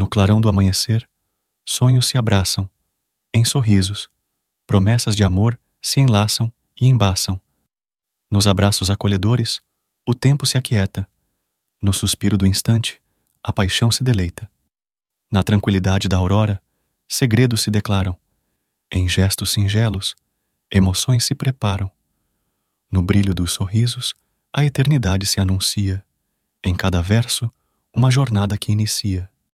No clarão do amanhecer, sonhos se abraçam, em sorrisos, promessas de amor se enlaçam e embaçam. Nos abraços acolhedores, o tempo se aquieta. No suspiro do instante, a paixão se deleita. Na tranquilidade da aurora, segredos se declaram. Em gestos singelos, emoções se preparam. No brilho dos sorrisos, a eternidade se anuncia. Em cada verso, uma jornada que inicia.